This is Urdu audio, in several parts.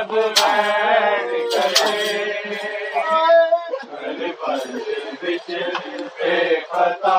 جب پتا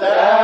Yeah.